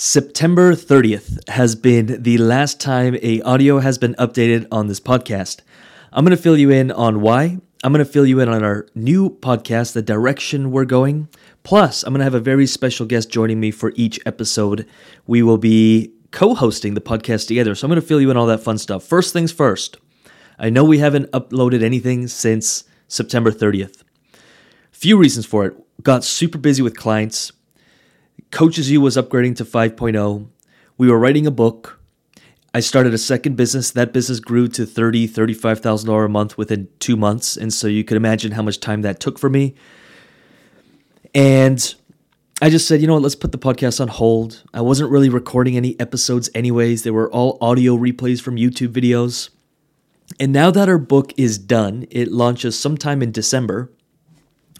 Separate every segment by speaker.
Speaker 1: September 30th has been the last time a audio has been updated on this podcast. I'm going to fill you in on why. I'm going to fill you in on our new podcast, the direction we're going. Plus, I'm going to have a very special guest joining me for each episode. We will be co-hosting the podcast together. So I'm going to fill you in all that fun stuff. First things first. I know we haven't uploaded anything since September 30th. Few reasons for it. Got super busy with clients Coaches U was upgrading to 5.0. We were writing a book. I started a second business. That business grew to thirty, thirty-five thousand dollars a month within two months, and so you could imagine how much time that took for me. And I just said, you know what, let's put the podcast on hold. I wasn't really recording any episodes, anyways. They were all audio replays from YouTube videos. And now that our book is done, it launches sometime in December.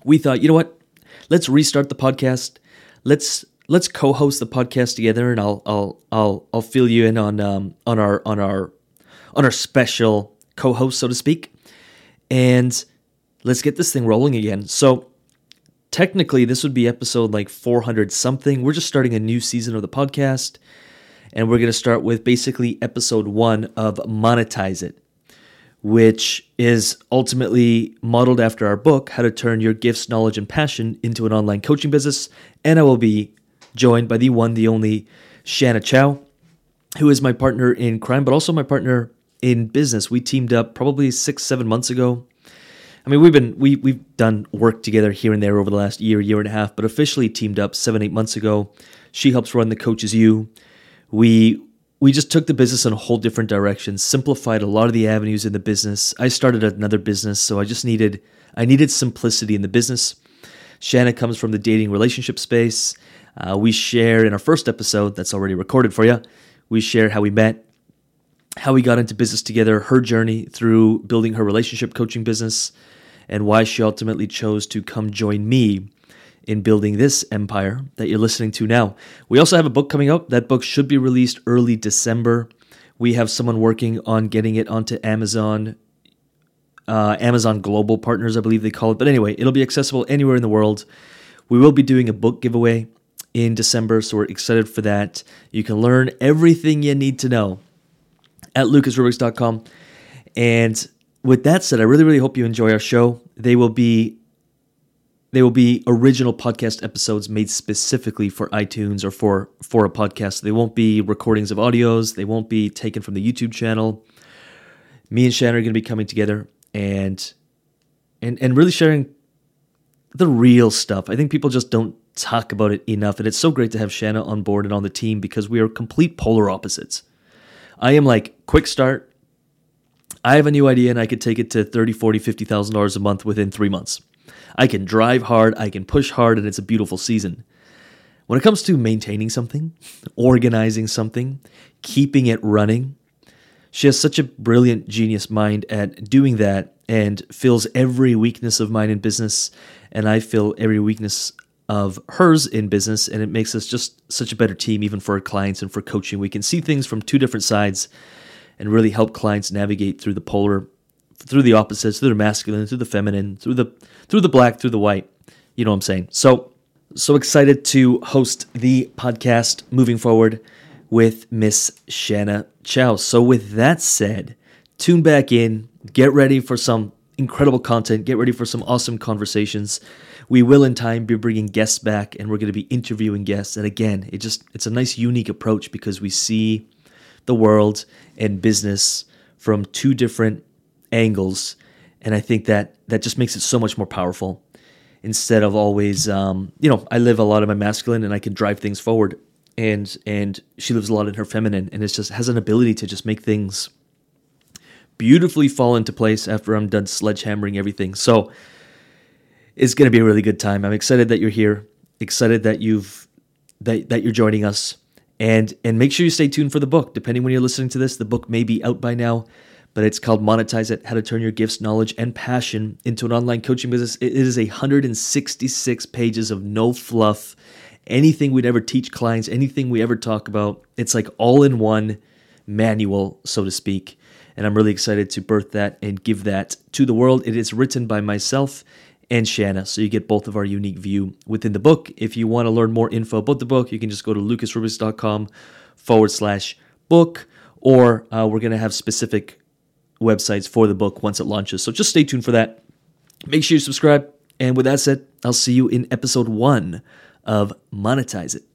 Speaker 1: We thought, you know what, let's restart the podcast. Let's let's co-host the podcast together, and I'll I'll I'll I'll fill you in on um, on our on our on our special co-host, so to speak, and let's get this thing rolling again. So technically, this would be episode like 400 something. We're just starting a new season of the podcast, and we're going to start with basically episode one of monetize it which is ultimately modeled after our book, How to Turn Your Gifts, Knowledge, and Passion into an Online Coaching Business. And I will be joined by the one, the only Shanna Chow, who is my partner in crime, but also my partner in business. We teamed up probably six, seven months ago. I mean, we've been we we've done work together here and there over the last year, year and a half, but officially teamed up seven, eight months ago. She helps run the Coaches U. We we just took the business in a whole different direction, simplified a lot of the avenues in the business. I started another business, so I just needed I needed simplicity in the business. Shanna comes from the dating relationship space. Uh, we share in our first episode that's already recorded for you. We share how we met, how we got into business together, her journey through building her relationship coaching business, and why she ultimately chose to come join me in building this empire that you're listening to now. We also have a book coming out. That book should be released early December. We have someone working on getting it onto Amazon, uh, Amazon Global Partners, I believe they call it. But anyway, it'll be accessible anywhere in the world. We will be doing a book giveaway in December, so we're excited for that. You can learn everything you need to know at lucasrubix.com. And with that said, I really, really hope you enjoy our show. They will be they will be original podcast episodes made specifically for iTunes or for for a podcast. They won't be recordings of audios. They won't be taken from the YouTube channel. Me and Shanna are going to be coming together and and and really sharing the real stuff. I think people just don't talk about it enough. And it's so great to have Shanna on board and on the team because we are complete polar opposites. I am like quick start. I have a new idea and I could take it to 30, 40, 50,000 dollars a month within 3 months. I can drive hard, I can push hard and it's a beautiful season. When it comes to maintaining something, organizing something, keeping it running, she has such a brilliant genius mind at doing that and fills every weakness of mine in business and I fill every weakness of hers in business, and it makes us just such a better team, even for our clients and for coaching. We can see things from two different sides and really help clients navigate through the polar, through the opposites, through the masculine, through the feminine, through the through the black, through the white. You know what I'm saying? So so excited to host the podcast moving forward with Miss Shanna Chow. So with that said, tune back in, get ready for some incredible content, get ready for some awesome conversations we will in time be bringing guests back and we're going to be interviewing guests. And again it just it's a nice unique approach because we see the world and business from two different angles. And i think that that just makes it so much more powerful instead of always um, you know i live a lot of my masculine and i can drive things forward and and she lives a lot in her feminine and it's just has an ability to just make things beautifully fall into place after i'm done sledgehammering everything. So is going to be a really good time. I'm excited that you're here. Excited that you've that that you're joining us. And and make sure you stay tuned for the book. Depending when you're listening to this, the book may be out by now, but it's called Monetize It: How to Turn Your Gifts, Knowledge, and Passion into an Online Coaching Business. It is 166 pages of no fluff. Anything we'd ever teach clients, anything we ever talk about, it's like all in one manual, so to speak. And I'm really excited to birth that and give that to the world. It is written by myself and Shanna. So you get both of our unique view within the book. If you want to learn more info about the book, you can just go to lucasrubix.com forward slash book, or uh, we're going to have specific websites for the book once it launches. So just stay tuned for that. Make sure you subscribe. And with that said, I'll see you in episode one of Monetize It.